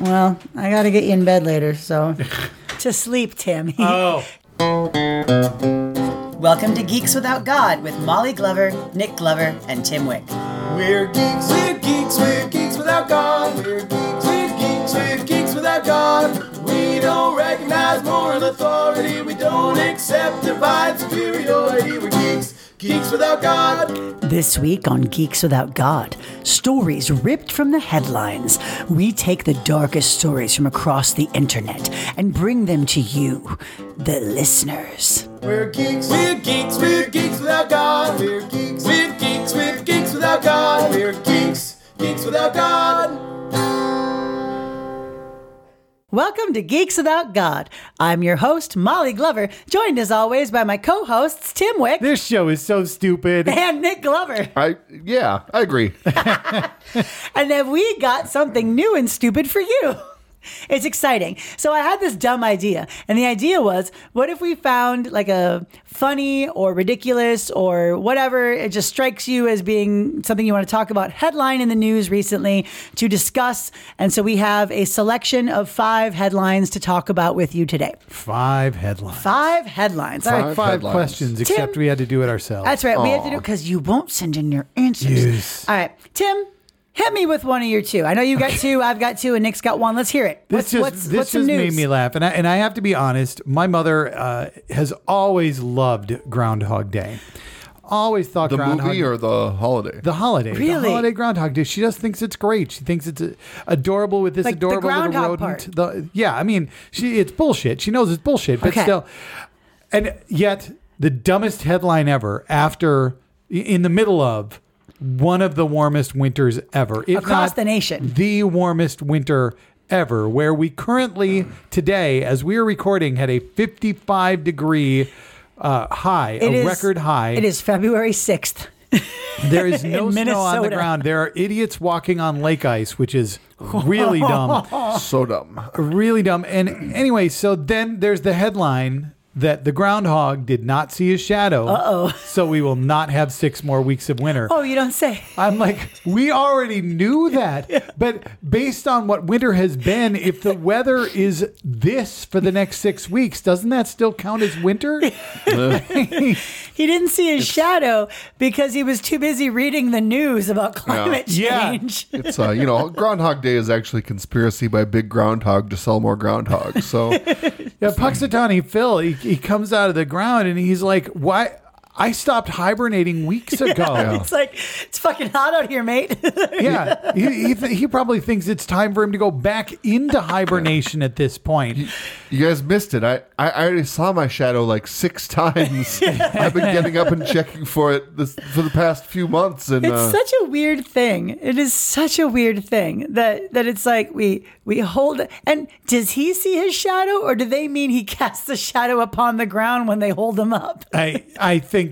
Well, I got to get you in bed later, so to sleep, Tim. Oh, Welcome to Geeks Without God with Molly Glover, Nick Glover, and Tim Wick. We're geeks, we're geeks, we're geeks without God. We're geeks, we're geeks, we're geeks without God. We don't recognize moral authority. We don't accept divine superiority. We're geeks, geeks without God. This week on Geeks Without God, stories ripped from the headlines. We take the darkest stories from across the internet and bring them to you, the listeners. We're geeks, we're geeks, we're geeks without God. We're geeks, we're geeks, we're geeks without God. We're geeks, geeks without God. Welcome to Geeks Without God. I'm your host, Molly Glover, joined as always by my co hosts, Tim Wick this show is so stupid. and Nick Glover. I yeah, I agree. And then we got something new and stupid for you. It's exciting. So I had this dumb idea. And the idea was what if we found like a funny or ridiculous or whatever, it just strikes you as being something you want to talk about, headline in the news recently to discuss. And so we have a selection of five headlines to talk about with you today. Five headlines. Five headlines. All right. Five Five headlines. questions, except we had to do it ourselves. That's right. We have to do it because you won't send in your answers. Yes. All right, Tim, hit me with one of your two. I know you got two, I've got two, and Nick's got one. Let's hear it. This What's just what's, this what's some just made me laugh, and I and I have to be honest. My mother uh, has always loved Groundhog Day. Always thought The Groundhog movie or the holiday? the holiday, the holiday Groundhog Day. She just thinks it's great. She thinks it's uh, adorable with this Like the adorable little groundhog rodent. The, yeah, I mean, she it's bullshit. She knows it's bullshit, but Okay. still. And yet, the dumbest headline ever after in the middle of one of the warmest winters ever, if Across not the nation. the warmest winter ever, where we currently today, as we are recording, had a 55 degree uh, high, It a is- record high. It is February 6th. There is no in snow on the ground. There are idiots walking on lake ice, which is really dumb. so dumb. Really dumb. And anyway, so then there's the headline that the groundhog did not see his shadow. Uh-oh. So we will not have six more weeks of winter. Oh, you don't say. I'm like, we already knew that. But based on what winter has been, if the weather is this for the next six weeks, doesn't that still count as winter? He didn't see his shadow because he was too busy reading the news about climate Yeah. change. It's uh, you know, Groundhog Day is actually conspiracy by Big Groundhog to sell more groundhogs. So Yeah, Punxsutawney Phil, he, he comes out of the ground and he's like, "Why? I stopped hibernating weeks ago." It's like, it's fucking hot out here, mate. Yeah, he, he, th- he probably thinks it's time for him to go back into hibernation at this point. you guys missed it. I, I I already saw my shadow like six times. I've been getting up and checking for it this for the past few months, and It's uh, such a weird thing. It is such a weird thing that that it's like we we hold and does he see his shadow or do they mean he casts the shadow upon the ground when they hold him up? I I think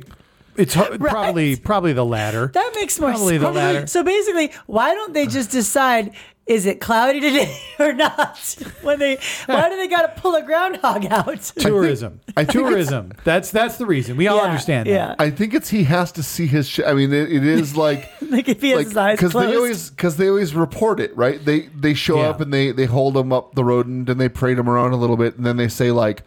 it's ho- probably probably the latter. That makes more Probably sense. the latter. So basically, why don't they just decide is it cloudy today or not? When they why do they got to pull a groundhog out? tourism. I think it's- tourism. That's that's the reason. We all Yeah, understand yeah. that. I think it's he has to see his. Sh- I mean, it, it is like. Like if he has like his eyes because closed. they always because they always report it right they they show Yeah. up and they they hold him up the rodent and they parade him around a little bit and then they say like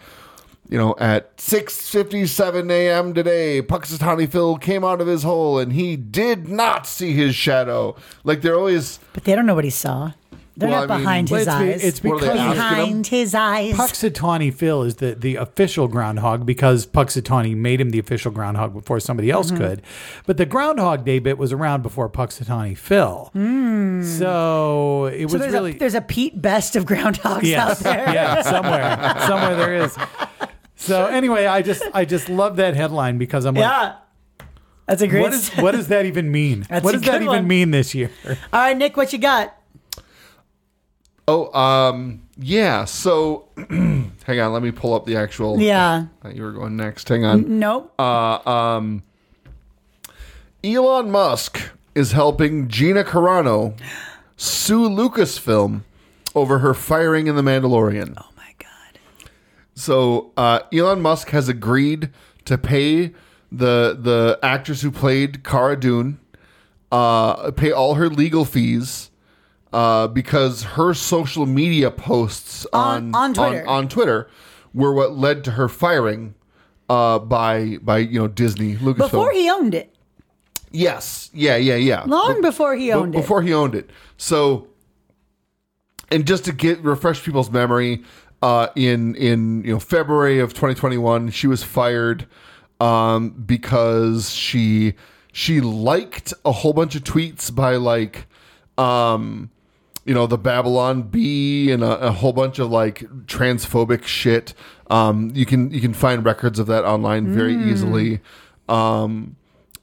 you know at 6:57 a.m. today Punxsutawney Phil came out of his hole and he did not see his shadow like they're always but they don't know what he saw. They're Well, not I mean- behind his Well, it's be- eyes. it's What are they because him? behind his eyes. Punxsutawney Phil is the, the official groundhog because Punxsutawney made him the official groundhog before somebody else Mm-hmm. could. But the Groundhog Day bit was around before Punxsutawney Phil. So it so was there's really. a there's a Pete Best of groundhogs out there. yeah, somewhere. Somewhere there is. So anyway, I just I just love that headline because I'm like, Yeah. That's a great. what, is, what does that even mean? That's what a does that good even one. mean this year? All right, Nick, what you got? oh um yeah so hang on let me pull up the actual Yeah. Uh, you were going next hang on Nope. Uh, um, Elon Musk is helping Gina Carano sue Lucasfilm over her firing in The Mandalorian. oh my god. So uh, Elon Musk has agreed to pay the the actress who played Cara Dune, uh, pay all her legal fees, uh, because her social media posts On- on on Twitter. on, Twitter were what led to her firing uh, by by you know Disney Lucasfilm. Before he owned it. yes, yeah, yeah, yeah. Long before he Be- owned it. before he owned it. So, and just to get refresh people's memory, uh, in in you know February of 2021, she was fired um, because she she liked a whole bunch of tweets by like um, you know the Babylon Bee and a, a whole bunch of like transphobic shit. Um, you can you can find records of that online very easily. Um,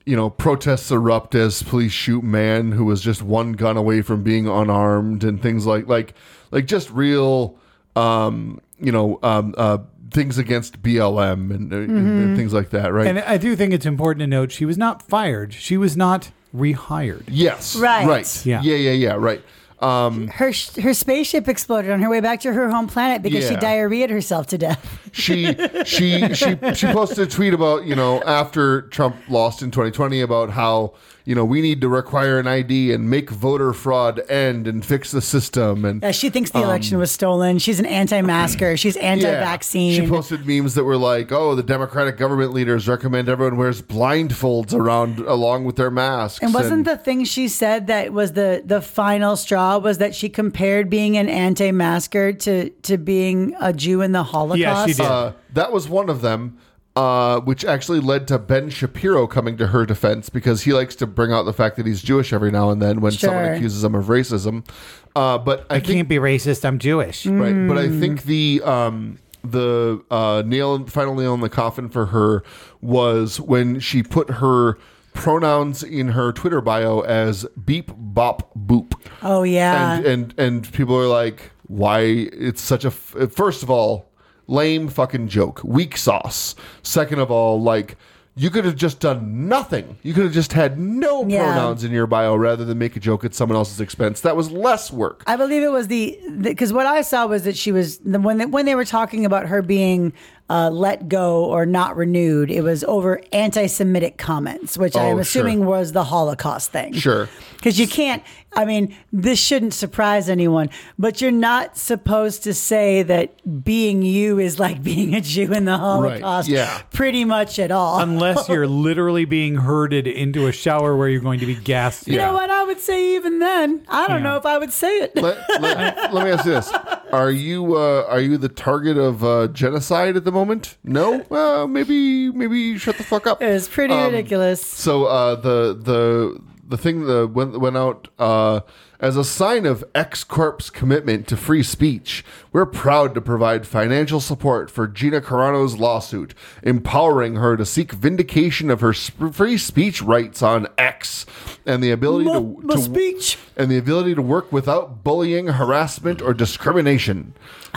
you know, protests erupt as police shoot man who was just one gun away from being unarmed and things like like like just real um, you know um, uh, things against BLM and, uh, and things like that, right? And I do think it's important to note she was not fired. She was not rehired. yes, Right. right, Yeah. yeah, yeah, yeah, right. Um, her her spaceship exploded on her way back to her home planet because she diarrheaed herself to death. she she she she posted a tweet about you know after Trump lost in 2020 about how you know we need to require an ID and make voter fraud end and fix the system and Yeah, she thinks the election was stolen. She's an anti-masker. She's Um, anti-vaccine. She posted memes that were like, "Oh, the Democratic government leaders recommend everyone wears blindfolds around along with their masks." and wasn't the thing she said that was the the final straw was that she compared being an anti-masker to to being a Jew in the Holocaust? Yeah, she did. uh, that was one of them, uh, which actually led to Ben Shapiro coming to her defense because he likes to bring out the fact that he's Jewish every now and then when someone accuses him of racism. Uh, but I, I think can't be racist. I'm Jewish. right, but I think the um, the uh, nail final nail in the coffin for her was when she put her pronouns in her Twitter bio as beep bop boop. Oh yeah. and and and people are like, why? It's such a f- first of all, lame fucking joke, weak sauce. Second of all, like you could have just done nothing. You could have just had no Yeah. pronouns in your bio rather than make a joke at someone else's expense. That was less work. I believe it was the because what I saw was that she was the, when they, when they were talking about her being uh, let go or not renewed. It was over anti-Semitic comments, which I Oh, am sure. assuming was the Holocaust thing. Sure. because you can't. I mean, this shouldn't surprise anyone, but you're not supposed to say that being you is like being a Jew in the Holocaust. yeah. pretty much at all. Unless you're literally being herded into a shower where you're going to be gassed. you know what I would say even then? I don't Yeah. know if I would say it. let, let, let me ask you this: Are you uh, are you the target of uh, genocide at the moment? No. Well, maybe maybe shut the fuck up. It was pretty Um, ridiculous. So uh, the the the thing that went went out uh, as a sign of X Corp's commitment to free speech. We're proud to provide financial support for Gina Carano's lawsuit, empowering her to seek vindication of her sp- free speech rights on X and the ability My- to, my to speech. and the ability to work without bullying, harassment, or discrimination.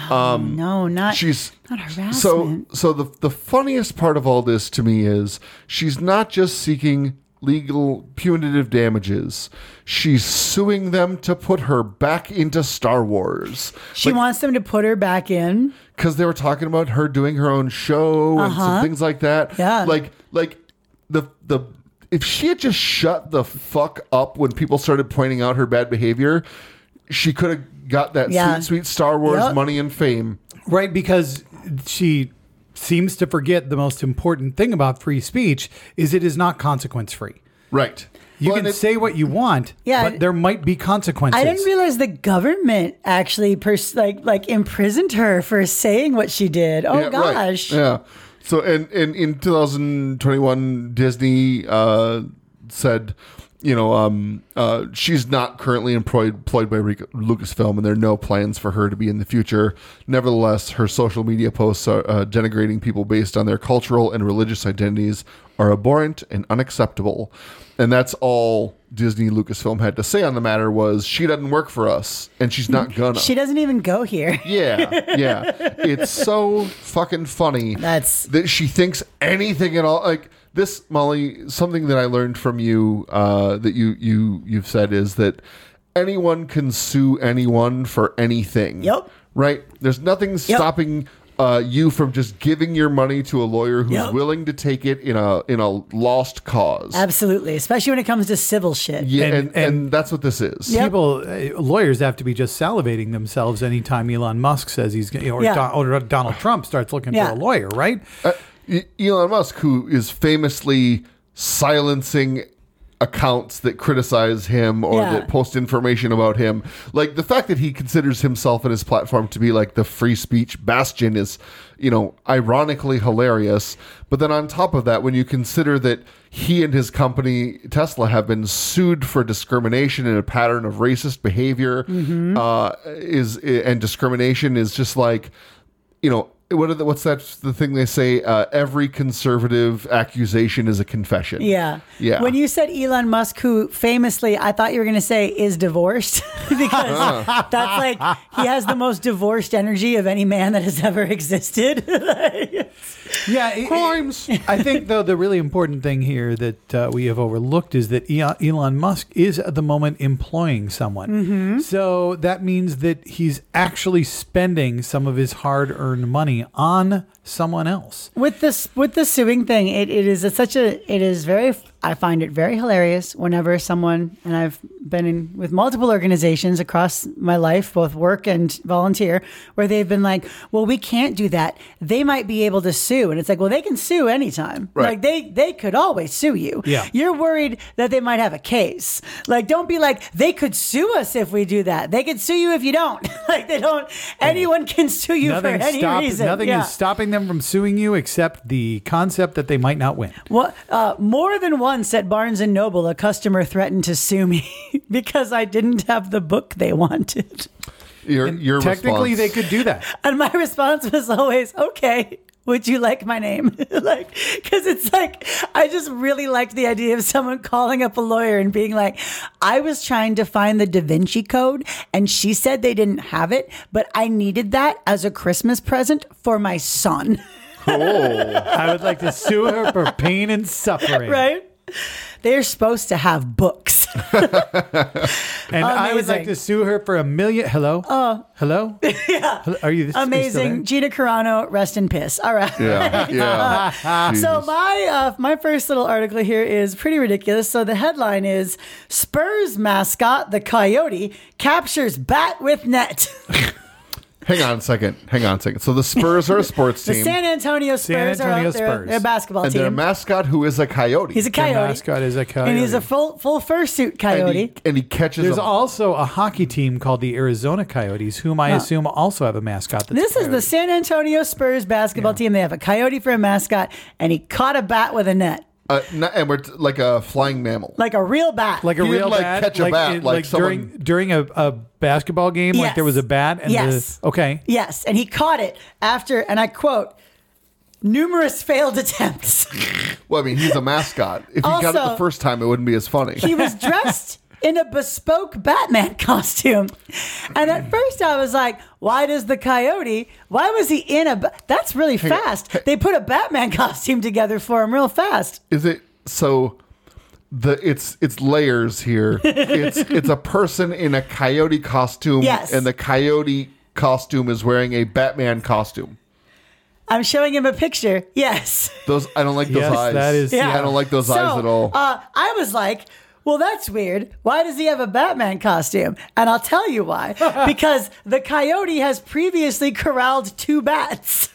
Oh no, not She's not harassment. so so the the funniest part of all this to me is she's not just seeking legal punitive damages. She's suing them to put her back into Star Wars. She wants them to put her back in. Because they were talking about her doing her own show and some things like that. Uh-huh. Yeah. Like like the the if she had just shut the fuck up when people started pointing out her bad behavior, she could have got that Yeah. sweet, sweet Star Wars Yep. money and fame. Right, because she seems to forget the most important thing about free speech is it is not consequence free. Right. You Well, can say what you want, Yeah, but there might be consequences. I didn't realize the government actually pers- like like imprisoned her for saying what she did. Oh Yeah, right. gosh. Yeah. So and, and in 2021, Disney uh, said, you know, um, uh, she's not currently employed employed by Lucasfilm, and there are no plans for her to be in the future. Nevertheless, her social media posts are uh, denigrating people based on their cultural and religious identities are abhorrent and unacceptable. And that's all Disney Lucasfilm had to say on the matter was she doesn't work for us, and she's not gonna. She doesn't even go here. Yeah, yeah. It's so fucking funny That's- that she thinks anything at all. Like this, Molly. Something that I learned from you uh, that you you you've said is that anyone can sue anyone for anything. Yep. Right. There's nothing stopping uh, you from just giving your money to a lawyer who's Yep. willing to take it in a in a lost cause. Absolutely, especially when it comes to civil shit. Yeah, And- and, and, and- that's what this is. Yep. People, uh, lawyers have to be just salivating themselves anytime Elon Musk says he's going or, Yeah. Don- or Donald Trump starts looking Yeah. for a lawyer, right? Uh, Elon Musk, who is famously silencing accounts that criticize him or Yeah. that post information about him, like the fact that he considers himself and his platform to be like the free speech bastion is, you know, ironically hilarious. But then on top of that, when you consider that he and his company Tesla have been sued for discrimination and a pattern of racist behavior, uh, is and discrimination is just like you know what are the, what's that the thing they say uh, every conservative accusation is a confession Yeah. Yeah. When you said Elon Musk, who famously, I thought you were going to say is divorced because that's like, he has the most divorced energy of any man that has ever existed. Yeah, it- Crimes. I think though the really important thing here that uh, we have overlooked is that Elon Musk is at the moment employing someone. Mm-hmm. So that means that he's actually spending some of his hard-earned money on someone else. with this, with the suing thing, it, it is a, such a, it is very, I find it very hilarious whenever someone, and I've been in with multiple organizations across my life, both work and volunteer, where they've been like, well, we can't do that. They might be able to sue. And it's like, well, they can sue anytime. Right. Like they, they could always sue you. Yeah. You're worried that they might have a case. Like, don't be like, they could sue us if we do that. They could sue you if you don't. like, they don't, anyone can sue you for nothing any stop- reason. nothing Yeah. is stopping them from suing you except the concept that they might not win. Well, uh, more than once at Barnes and Noble, a customer threatened to sue me because I didn't have the book they wanted. your, your Technically, response- they could do that. And my response was always, okay. Would you like my name? like, because it's like, I just really liked the idea of someone calling up a lawyer and being like, I was trying to find the Da Vinci Code and she said they didn't have it, but I needed that as a Christmas present for my son. Oh, I would like to sue her for pain and suffering. right? They're supposed to have books. And I would like to sue her for a million. Hello? Uh, Hello? yeah. Are you are you still Amazing. there? Gina Carano, rest in piss. All right. yeah yeah So my uh, my first little article here is pretty ridiculous. So the headline is Spurs mascot the Coyote captures bat with net. Hang on a second hang on a second so the spurs are a sports team. the team San Antonio Spurs Antonio are out there. Spurs. They're a basketball team. and their team. mascot who is a coyote he's a coyote. Their coyote. mascot is a coyote. And he's a full full fursuit and coyote. he, and he catches There's a, also a hockey team called the Arizona Coyotes, whom I assume also have a mascot. That's This a is the. San Antonio Spurs basketball team. They have a coyote for a mascot, and he caught a bat with a net, uh, n- and we're t- like a flying mammal like a real bat. like a He didn't, real like, bat, catch a bat, in- like during someone- during a, a basketball game, like there was a bat and Yes. the okay. Yes, and he caught it after, and I quote, numerous failed attempts. well i mean he's a mascot if he got it the first time it wouldn't be as funny he was dressed in a bespoke Batman costume. And at first I was like, why does the coyote, why was he in a, ba- that's really fast. They put a Batman costume together for him real fast. is it so the it's it's layers here it's it's a person in a coyote costume Yes. and the coyote costume is wearing a batman costume I'm showing him a picture. Yes. those i don't like those Yes, eyes that is- Yeah. i don't like those So, eyes at all Uh, I was like, well, that's weird. Why does he have a Batman costume? And I'll tell you why. because the coyote has previously corralled two bats.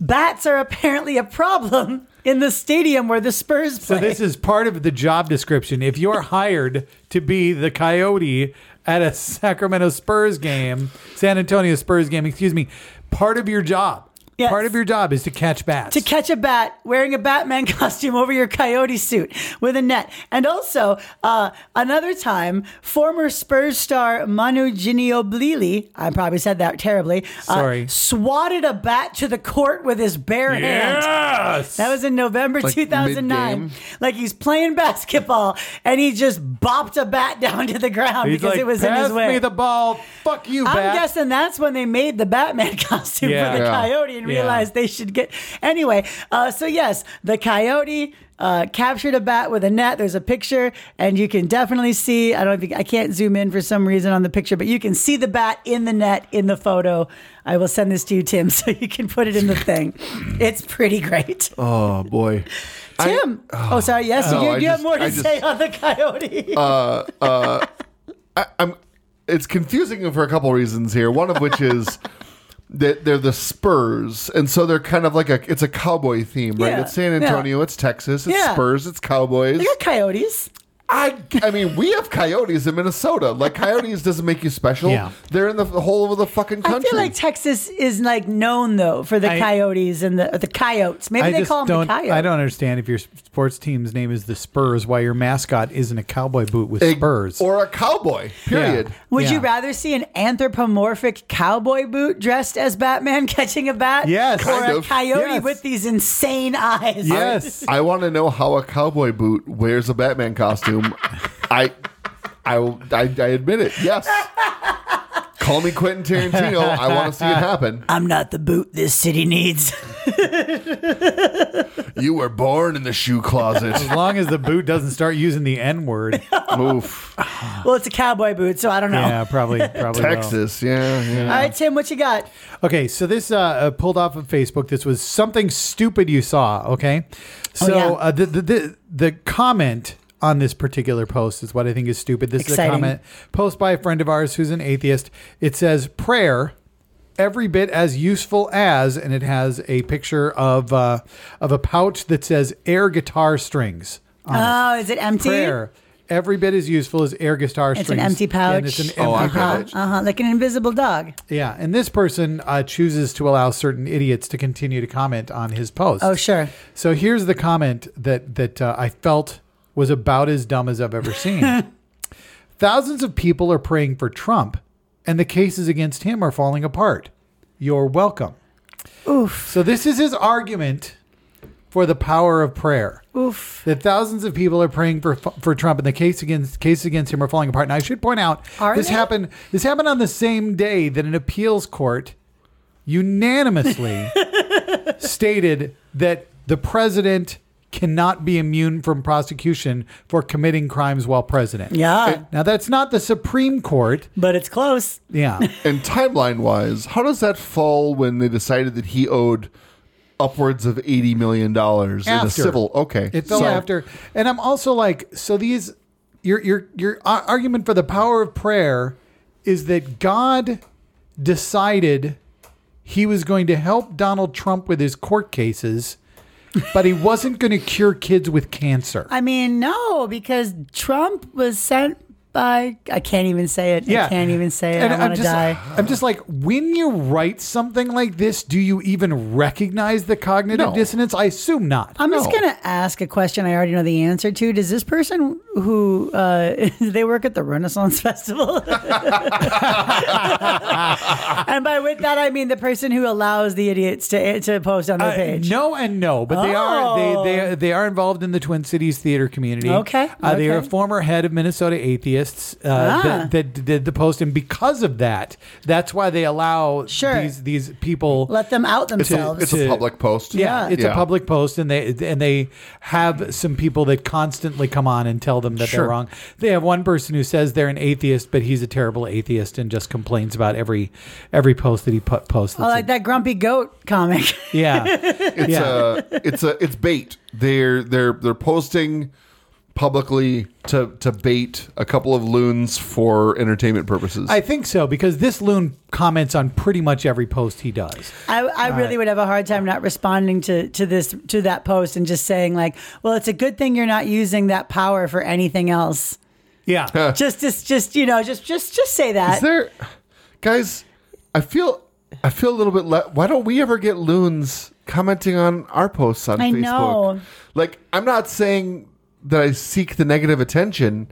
Bats are apparently a problem in the stadium where the Spurs play. So this is part of the job description. If you're hired to be the coyote at a Sacramento Spurs game, San Antonio Spurs game, excuse me, part of your job, Yes. part of your job is to catch bats. to catch a bat wearing a Batman costume over your coyote suit with a net. And also, uh, another time, former Spurs star Manu Ginobili, I probably said that terribly, uh, Sorry. swatted a bat to the court with his bare hand. yes. That was in November Like 2009. mid-game? Like he's playing basketball and he just bopped a bat down to the ground He's because like, it was in his way. Pass me the ball. Fuck you, I'm guessing that's when they made the Batman costume Yeah. for the Yeah. coyote and realized they should get anyway. Uh, so yes, the coyote uh, captured a bat with a net. There's a picture, and you can definitely see. I don't think I can't zoom in for some reason on the picture, but you can see the bat in the net in the photo. I will send this to you, Tim, so you can put it in the thing. It's pretty great. Oh boy. Tim. oh, sorry. Yes, No, you, I you have more to just- say on the coyote. I, I'm. It's confusing for a couple reasons here. One of which is that they're the Spurs, and so they're kind of like a. It's a cowboy theme, right? Yeah, It's San yeah. Antonio. It's Texas. It's Yeah. Spurs. It's Cowboys. they got coyotes. I. I mean, we have coyotes in Minnesota. Like coyotes doesn't make you special. Yeah. They're in the whole of the fucking country. I feel like Texas is like known though for the I- coyotes and the the coyotes. Maybe I they call them the coyotes. I don't understand if your sports team's name is the Spurs, why your mascot isn't a cowboy boot with A- spurs. or a cowboy. Period. Would you rather see an anthropomorphic cowboy boot dressed as Batman catching a bat? Yes. Or Kind a of. coyote Yes. with these insane eyes? yes. I want to know how a cowboy boot wears a Batman costume. I, I, I, I admit it. Yes. Call me Quentin Tarantino. I want to see it happen. I'm not the boot this city needs. You were born in the shoe closet. as long as the boot doesn't start using the N word. Oof. well, it's a cowboy boot, so I don't know. Yeah, probably. Probably. will. Texas. Yeah. yeah. All right, Tim, what you got? Okay, so this uh, uh, pulled off of Facebook. This was something stupid you saw. Okay, so yeah. uh, the, the the the comment on this particular post is what I think is stupid. This Exciting. is a comment post by a friend of ours who's an atheist. It says prayer. Every bit as useful as, and it has a picture of uh, of a pouch that says air guitar strings. Oh, is it empty? prayer every bit as useful as air guitar It's strings. an empty pouch. And it's an empty Oh, I pouch. Uh huh, like an invisible dog. Yeah, and this person uh, chooses to allow certain idiots to continue to comment on his post. Oh, sure. So here's the comment that that uh, I felt was about as dumb as I've ever seen. Thousands of people are praying for Trump, and the cases against him are falling apart. You're welcome. Oof. So this is his argument for the power of prayer. Oof. That thousands of people are praying for for Trump, and the case against case against him are falling apart. And I should point out Are this they? happened. This happened on the same day that an appeals court unanimously stated that the president cannot be immune from prosecution for committing crimes while president. Yeah, Now that's not the Supreme Court. but it's close. Yeah. And timeline wise, how does that fall when they decided that he owed upwards of eighty million dollars in a civil? Okay, It fell So- after, and I'm also like, so these your your your ar- argument for the power of prayer is that God decided he was going to help Donald Trump with his court cases, but he wasn't going to cure kids with cancer. I mean, no, because Trump was sent by. I can't even say it. I can't even say it. And I I'm want to just, die. I'm just like, when you write something like this, do you even recognize the cognitive No. dissonance? I assume not. I'm just gonna ask a question I already know the answer to. Does this person who uh, they work at the Renaissance Festival? and by with that I mean the person who allows the idiots to to post on their Uh, page. no and no, but they are they, Oh. they they are involved in the Twin Cities theater community. Okay, uh, they are a former head of Minnesota atheists uh, Ah. that, that did the post, and because of that, that's why they allow Sure. these these people. Let them out It's a, themselves. it's a public post. yeah, Yeah. it's Yeah. a public post, and they and they have some people that constantly come on and tell them that Sure. they're wrong. They have one person who says they're an atheist, but he's a terrible atheist and just complains about every every post that he put posts. I like that grumpy goat comic. Yeah, It's Yeah. a it's a it's bait. They're they're they're posting publicly to to bait a couple of loons for entertainment purposes. I think so because this loon comments on pretty much every post he does. I, I really would have a hard time not responding to to this to that post and just saying like, well, it's a good thing you're not using that power for anything else. Yeah. Just just just you know just just just say that. Is there, guys? I feel I feel a little bit. Le- Why don't we ever get loons commenting on our posts on I Facebook? know. Like, I'm not saying that I seek the negative attention.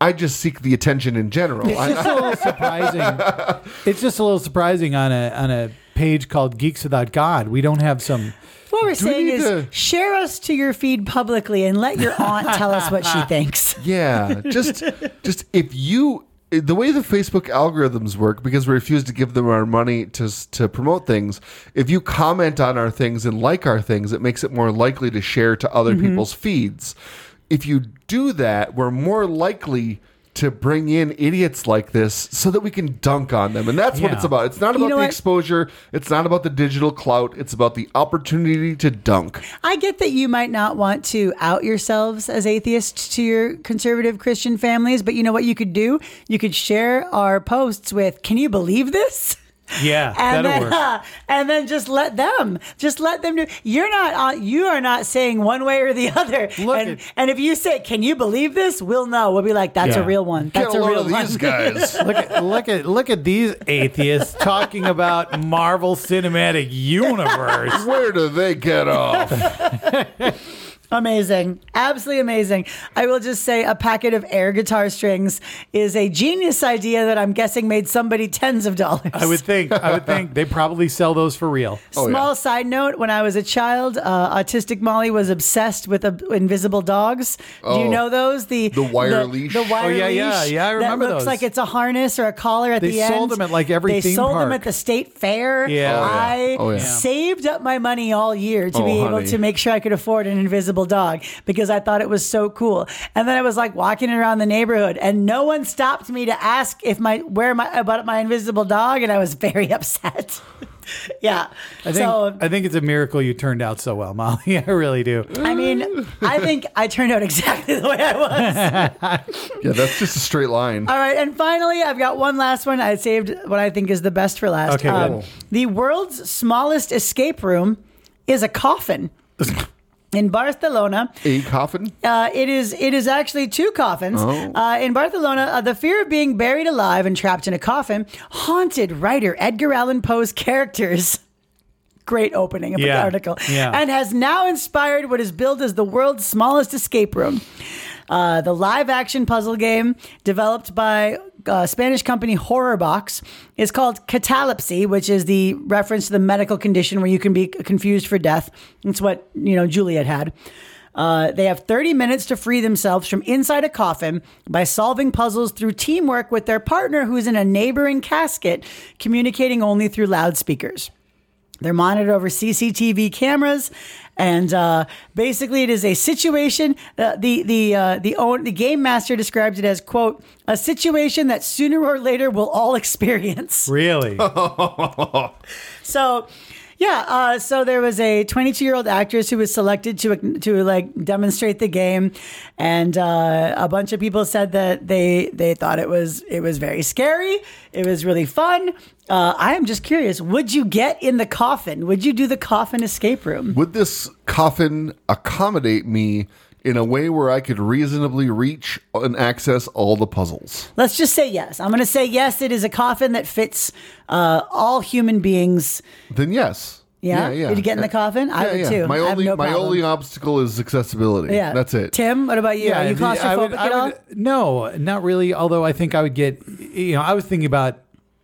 I just seek the attention in general. It's just a little surprising. It's just a little surprising on a on a page called Geeks Without God. We don't have some. what we're saying need is to- share us to your feed publicly and let your aunt tell us what she thinks. yeah, just just if you the way the Facebook algorithms work, because we refuse to give them our money to to promote things, if you comment on our things and like our things, it makes it more likely to share to other Mm-hmm. people's feeds. If you do that, we're more likely to bring in idiots like this so that we can dunk on them. And that's what Yeah. it's about. It's not about know the what? exposure, it's not about the digital clout, it's about the opportunity to dunk. I get that you might not want to out yourselves as atheists to your conservative Christian families, but you know what you could do? You could share our posts with, can you believe this? Yeah, And that'll then, work. and then just let them, just let them do. You're not, on, you are not saying one way or the other. Look and, at- and if you say, "Can you believe this?" We'll know. We'll be like, "That's Yeah. a real one. Get That's a a load real of one." these guys. look at look at look at these atheists talking about Marvel Cinematic Universe. Where do they get off? Amazing. Absolutely amazing. I will just say a packet of air guitar strings is a genius idea that I'm guessing made somebody tens of dollars. I would think. I would think they probably sell those for real. Oh, Small yeah. side note: When I was a child, uh, autistic Molly was obsessed with uh, invisible dogs. Do you Oh. know those? The The wire the, leash? The wire Oh, yeah, yeah, leash yeah, I remember that looks those. like it's a harness or a collar at They the end. They sold them at, like, every They theme sold them at the state fair. Yeah. Oh, yeah. I Oh, yeah. saved up my money all year to Oh, be able to make sure I could afford an invisible dog because I thought it was so cool. And then I was like walking around the neighborhood, and no one stopped me to ask if my where my about my invisible dog, and I was very upset. yeah. I think so I think it's a miracle you turned out so well, Molly. I really do. I mean, I think I turned out exactly the way I was. Yeah, that's just a straight line. All right, and finally, I've got one last one. I saved what I think is the best for last. Okay, Um, good. the world's smallest escape room is a coffin. In Barcelona, A coffin? uh, it is it is actually two coffins. Oh. Uh, in Barcelona, uh, the fear of being buried alive and trapped in a coffin haunted writer Edgar Allan Poe's characters. Great opening of the article. yeah. And has now inspired what is billed as the world's smallest escape room. Uh, the live action puzzle game developed by uh, Spanish company Horrorbox is called catalepsy, which is the reference to the medical condition where you can be confused for death. It's what you know Juliet had. Uh, they have 30 minutes to free themselves from inside a coffin by solving puzzles through teamwork with their partner who's in a neighboring casket, communicating only through loudspeakers. They're monitored over CCTV cameras, and uh, basically, it is a situation. Uh, the the uh, the own, the game master described it as quote a situation that sooner or later we'll all experience. Really? So, yeah. Uh, so there was a 22 year old actress who was selected to to like demonstrate the game, and uh, a bunch of people said that they they thought it was it was very scary. It was really fun. Uh, I am just curious. Would you get in the coffin? Would you do the coffin escape room? Would this coffin accommodate me in a way where I could reasonably reach and access all the puzzles? Let's just say yes. I'm going to say yes. It is a coffin that fits uh, all human beings. Then yes. Yeah? Would you get in the coffin? I would yeah. too. My I have only no my problem. only obstacle is accessibility. Yeah, That's it. Tim, what about you? Are you the- I claustrophobic would- I at all? would- No, not really. Although I think I would get, you know, I was thinking about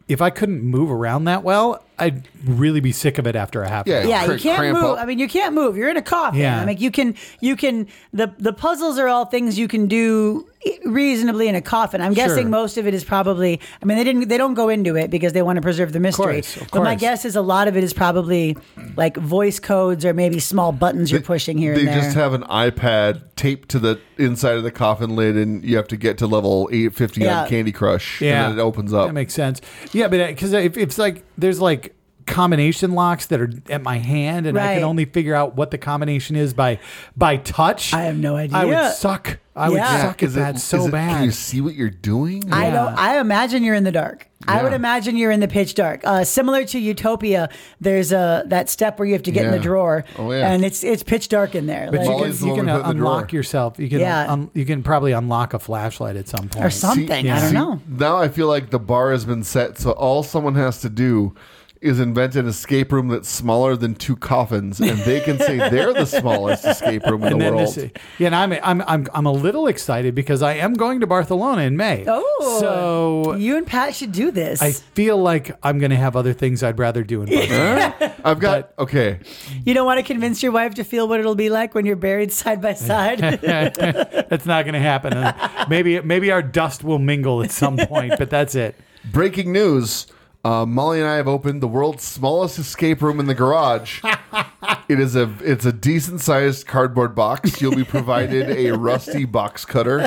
if I couldn't move around that well, I'd really be sick of it after a half Yeah. hour. Yeah, you can't cramp move. up. I mean, you can't move. You're in a coffin. Yeah. I mean, you can, you can. The the puzzles are all things you can do reasonably in a coffin. I'm guessing Sure. most of it is probably. I mean, they didn't. They don't go into it because they want to preserve the mystery. course, of But my guess is a lot of it is probably like voice codes or maybe small buttons you're pushing here They and there. just have an iPad taped to the inside of the coffin lid, and you have to get to level 850 Yeah. on Candy Crush. Yeah, And then it opens up. That makes sense. Yeah, but uh, because if it's like there's like combination locks that are at my hand, and I can only figure out what the combination is by by touch. I have no idea. I would suck. I would Yeah. suck at Is that so is it- bad. Can you see what you're doing? I Yeah. don't. I imagine you're in the dark. I would imagine you're in the pitch dark. Uh, similar to Utopia, there's a that step where you have to get in the drawer, Oh, yeah. and it's it's pitch dark in there, But like- you can, you can uh, unlock yourself. You can Yeah. un- you can probably unlock a flashlight at some point. or something. I yeah. don't See, know. Now I feel like the bar has been set, so all someone has to do is invent an escape room that's smaller than two coffins, and they can say they're the smallest escape room in And the world. this, yeah, and I'm, I'm I'm I'm a little excited because I am going to Barcelona in May. Oh, so you and Pat should do this. I feel like I'm going to have other things I'd rather do in Barcelona. I've got okay. you don't want to convince your wife to feel what it'll be like when you're buried side by side. that's not going to happen. Uh, maybe maybe our dust will mingle at some point, but that's it. Breaking news. Uh, Molly and I have opened the world's smallest escape room in the garage. it is a it's a decent sized cardboard box. You'll be provided a rusty box cutter.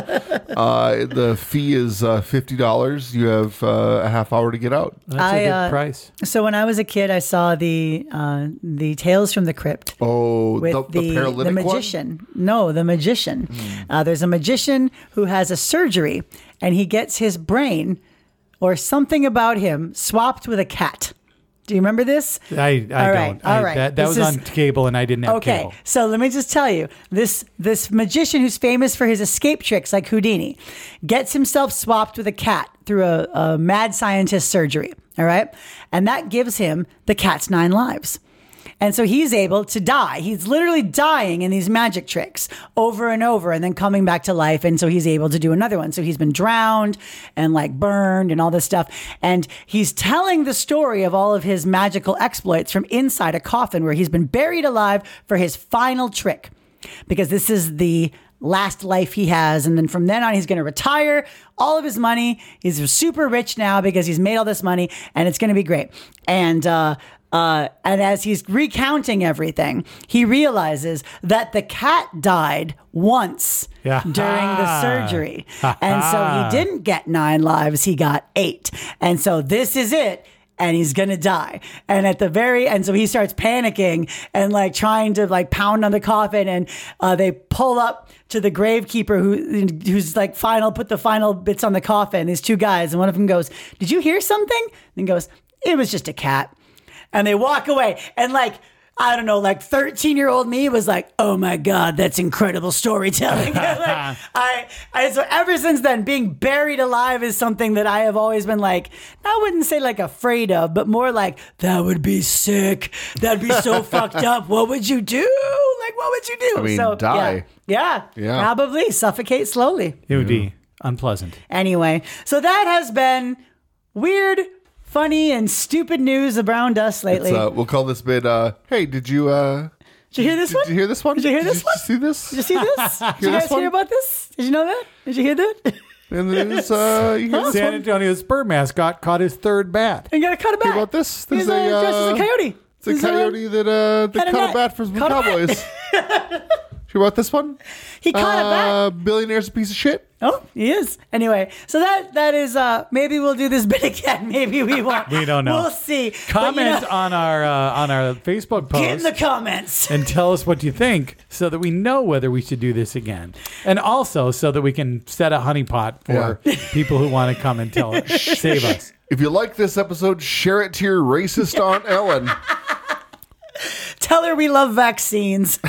Uh, the fee is uh, fifty dollars. You have uh, a half hour to get out. That's I, a good uh, price. so when I was a kid, I saw the uh, the Tales from the Crypt. Oh, with the, the, the the, paralytic one? magician. No, the magician. Uh, there's a magician who has a surgery, and he gets his brain or something about him swapped with a cat. Do you remember this? I, I All right, don't. I, all right. That, that was is- on cable, and I didn't have Okay, cable. so let me just tell you this this magician who's famous for his escape tricks like Houdini gets himself swapped with a cat through a, a mad scientist surgery. All right, and that gives him the cat's nine lives. And so he's able to die. He's literally dying in these magic tricks over and over and then coming back to life. And so he's able to do another one. So he's been drowned and like burned and all this stuff. And he's telling the story of all of his magical exploits from inside a coffin where he's been buried alive for his final trick. Because this is the last life he has. And then from then on, he's going to retire all of his money. He's super rich now because he's made all this money and it's going to be great. And, uh, uh, and as he's recounting everything, he realizes that the cat died once Yeah. during the surgery. and so he didn't get nine lives, he got eight. And so this is it. And he's gonna die. And at the very end, so he starts panicking and like trying to like pound on the coffin. And uh, they pull up to the gravekeeper who who's like final put the final bits on the coffin. These two guys, and one of them goes, "Did you hear something?" And he goes, "It was just a cat." And they walk away and like I don't know, like 13 year old me was like, oh my God, that's incredible storytelling. Like, I, I, so ever since then, being buried alive is something that I have always been like, I wouldn't say like afraid of, but more like, that would be sick. That'd be so fucked up. What would you do? Like, what would you do? I mean, so, die. Yeah, yeah. Yeah. Probably suffocate slowly. It would be unpleasant. Anyway, so that has been weird, funny, and stupid news around us lately. It's, uh, we'll call this bit. Uh, hey, did you? Uh, Did you hear this did one? Did you hear this one? Did you hear this did one? you see this? Did you see this? Did you guys hear about this? Did you know that? Did you hear that? And there's uh, you hear this San Antonio's bird mascot caught his third bat. And you gotta cut it back. Hear about this? He's is a, a, dressed as a uh, coyote. It's a He's, uh, coyote that uh, that had a caught a bat for the Caught a bat. Cowboys. Hear about this one? he caught it back. Uh, billionaire's a piece of shit. Oh, he is. Anyway, so that that is uh maybe we'll do this bit again. Maybe we won't. We don't know. We'll see. But, you Comment know, on our uh, on our Facebook get in the comments. and tell us what you think, so that we know whether we should do this again, and also so that we can set a honeypot for people who want to come and tell us, save us. If you like this episode, share it to your racist aunt Ellen. Tell her we love vaccines.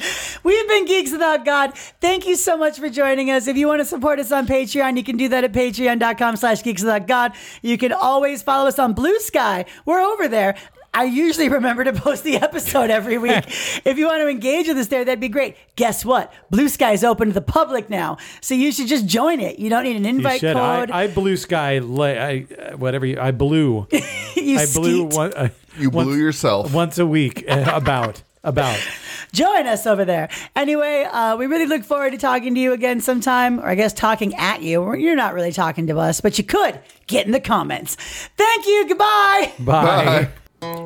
We've been Geeks Without God. Thank you so much for joining us. If you want to support us on Patreon, you can do that at patreon.com slash geeks without God. You can always follow us on Bluesky. We're over there. I usually remember to post the episode every week. if you want to engage with us there, that'd be great. Guess what? Bluesky is open to the public now. So you should just join it. You don't need an invite should. I, code. I blue sky. I uh, whatever. You, I blew. you I blew skeet. one, uh, You once, blew yourself. once a week. uh, about about. join us over there. Anyway, uh, we really look forward to talking to you again sometime, or I guess talking at you. You're not really talking to us, but you could get in the comments. Thank you. Goodbye. Bye.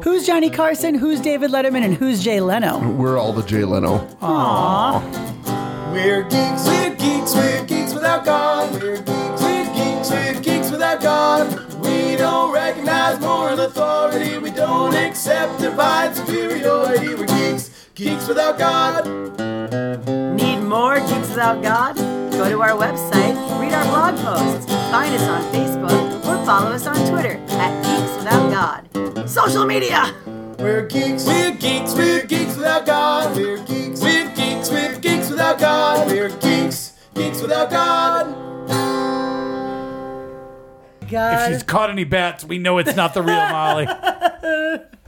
Who's Johnny Carson? Who's David Letterman? And who's Jay Leno? We're all the Jay Leno. We're geeks, we're geeks, we're geeks without God. We're geeks, we're geeks, we're geeks without God. We don't recognize moral authority. We don't accept divine superiority. We're geeks, geeks without God. Need more Geeks Without God? Go to our website, read our blog posts, find us on Facebook, or follow us on Twitter at Geeks Without God. Social media! We're geeks, we're geeks, we're geeks without God. We're geeks, we're geeks, we're geeks without God. We're geeks, geeks without God. God. If she's caught any bats, we know it's not the real Molly.